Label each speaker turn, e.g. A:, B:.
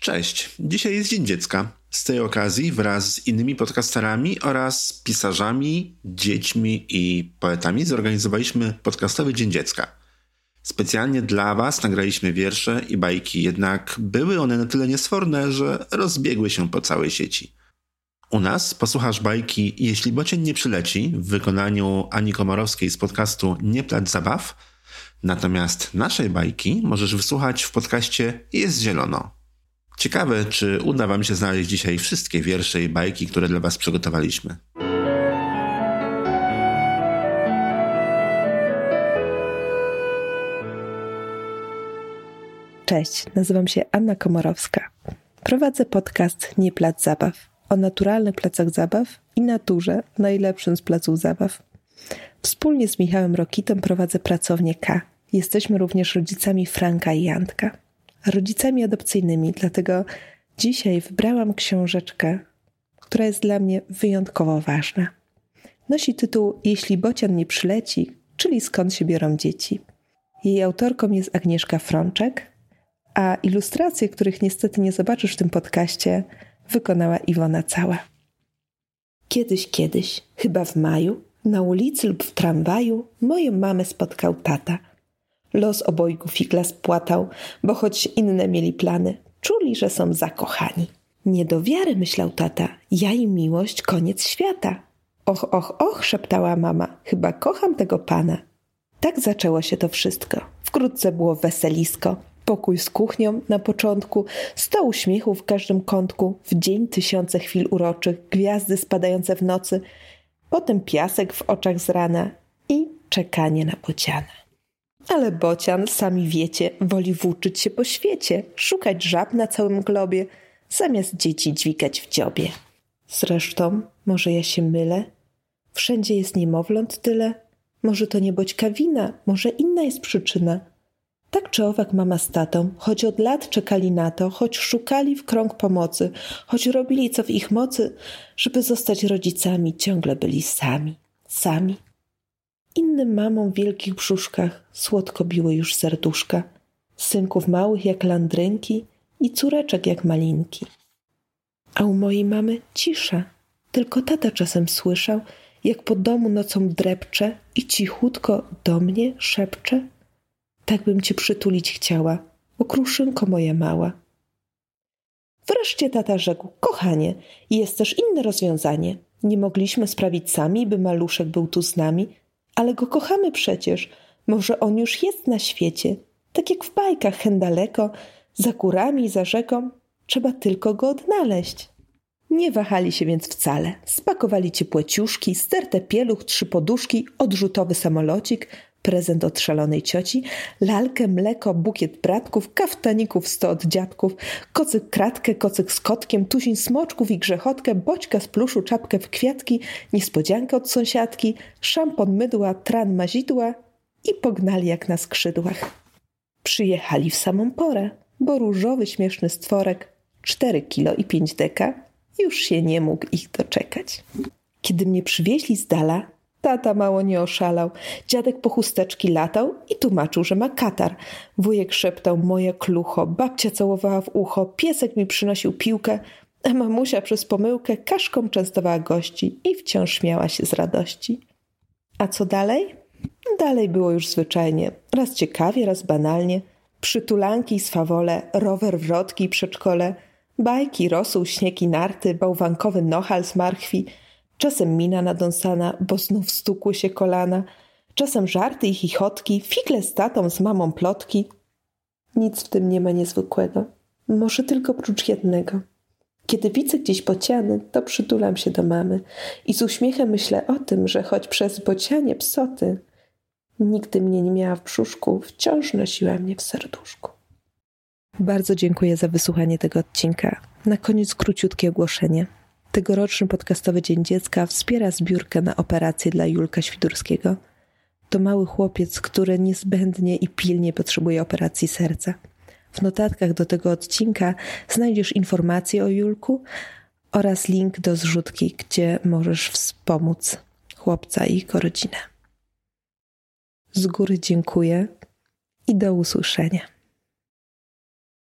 A: Cześć, dzisiaj jest Dzień Dziecka. Z tej okazji wraz z innymi podcasterami oraz pisarzami, dziećmi i poetami zorganizowaliśmy podcastowy Dzień Dziecka. Specjalnie dla Was nagraliśmy wiersze i bajki, jednak były one na tyle niesforne, że rozbiegły się po całej sieci. U nas posłuchasz bajki Jeśli bocian nie przyleci w wykonaniu Ani Komorowskiej z podcastu Nie plać zabaw, natomiast naszej bajki możesz wysłuchać w podcaście Jest Zielono. Ciekawe, czy uda Wam się znaleźć dzisiaj wszystkie wiersze i bajki, które dla Was przygotowaliśmy.
B: Cześć, nazywam się Anna Komorowska. Prowadzę podcast Nie Plac Zabaw o naturalnych placach zabaw i naturze najlepszym z placów zabaw. Wspólnie z Michałem Rokitą prowadzę pracownię K. Jesteśmy również rodzicami Franka i Jantka rodzicami adopcyjnymi, dlatego dzisiaj wybrałam książeczkę, która jest dla mnie wyjątkowo ważna. Nosi tytuł Jeśli bocian nie przyleci, czyli skąd się biorą dzieci. Jej autorką jest Agnieszka Frączek, a ilustracje, których niestety nie zobaczysz w tym podcaście, wykonała Iwona Cała. Kiedyś, kiedyś, chyba w maju, na ulicy lub w tramwaju, moją mamę spotkał tata – Los obojgu figla spłatał, bo choć inne mieli plany, czuli, że są zakochani. Nie do wiary, myślał tata, ja i miłość koniec świata. Och, och, och, szeptała mama, chyba kocham tego pana. Tak zaczęło się to wszystko. Wkrótce było weselisko. Pokój z kuchnią na początku, sto uśmiechów w każdym kątku, w dzień tysiące chwil uroczych, gwiazdy spadające w nocy, potem piasek w oczach z rana i czekanie na pociane. Ale bocian, sami wiecie, woli włóczyć się po świecie, szukać żab na całym globie, zamiast dzieci dźwigać w dziobie. Zresztą, może ja się mylę? Wszędzie jest niemowląt tyle? Może to nie boćka wina, może inna jest przyczyna. Tak czy owak mama z tatą, choć od lat czekali na to, choć szukali w krąg pomocy, choć robili co w ich mocy, żeby zostać rodzicami, ciągle byli sami, sami. Innym mamom w wielkich brzuszkach słodko biły już serduszka, synków małych jak landrynki i córeczek jak malinki. A u mojej mamy cisza, tylko tata czasem słyszał, jak po domu nocą drepcze i cichutko do mnie szepcze. Tak bym cię przytulić chciała, okruszynko moja mała. Wreszcie tata rzekł, kochanie, jest też inne rozwiązanie. Nie mogliśmy sprawić sami, by maluszek był tu z nami, ale go kochamy przecież. Może on już jest na świecie. Tak jak w bajkach hen daleko, za górami za rzeką. Trzeba tylko go odnaleźć. Nie wahali się więc wcale. Spakowali ciepłe ciuszki, stertę pieluch, trzy poduszki, odrzutowy samolocik, prezent od szalonej cioci, lalkę, mleko, bukiet bratków, kaftaników sto od dziadków, kocyk kratkę, kocyk z kotkiem, tuzin smoczków i grzechotkę, boćka z pluszu, czapkę w kwiatki, niespodziankę od sąsiadki, szampon mydła, tran mazidła i pognali jak na skrzydłach. Przyjechali w samą porę, bo różowy śmieszny stworek, cztery kilo i pięć deka, już się nie mógł ich doczekać. Kiedy mnie przywieźli z dala, Tata mało nie oszalał. Dziadek po chusteczki latał i tłumaczył, że ma katar. Wujek szeptał moje klucho, babcia całowała w ucho, piesek mi przynosił piłkę, a mamusia przez pomyłkę kaszką częstowała gości i wciąż śmiała się z radości. A co dalej? Dalej było już zwyczajnie. Raz ciekawie, raz banalnie. Przytulanki i swawole, rower wrotki i przedszkole, bajki, rosół, śnieg i narty, bałwankowy nohal z marchwi – czasem mina nadąsana, bo znów stukły się kolana, czasem żarty i chichotki, figle z tatą, z mamą plotki. Nic w tym nie ma niezwykłego, może tylko prócz jednego. Kiedy widzę gdzieś bociany, to przytulam się do mamy i z uśmiechem myślę o tym, że choć przez bocianie psoty, nigdy mnie nie miała w brzuszku, wciąż nosiła mnie w serduszku. Bardzo dziękuję za wysłuchanie tego odcinka. Na koniec króciutkie ogłoszenie. Tegoroczny podcastowy Dzień Dziecka wspiera zbiórkę na operację dla Julka Świdurskiego. To mały chłopiec, który niezbędnie i pilnie potrzebuje operacji serca. W notatkach do tego odcinka znajdziesz informacje o Julku oraz link do zrzutki, gdzie możesz wspomóc chłopca i jego rodzinę. Z góry dziękuję i do usłyszenia.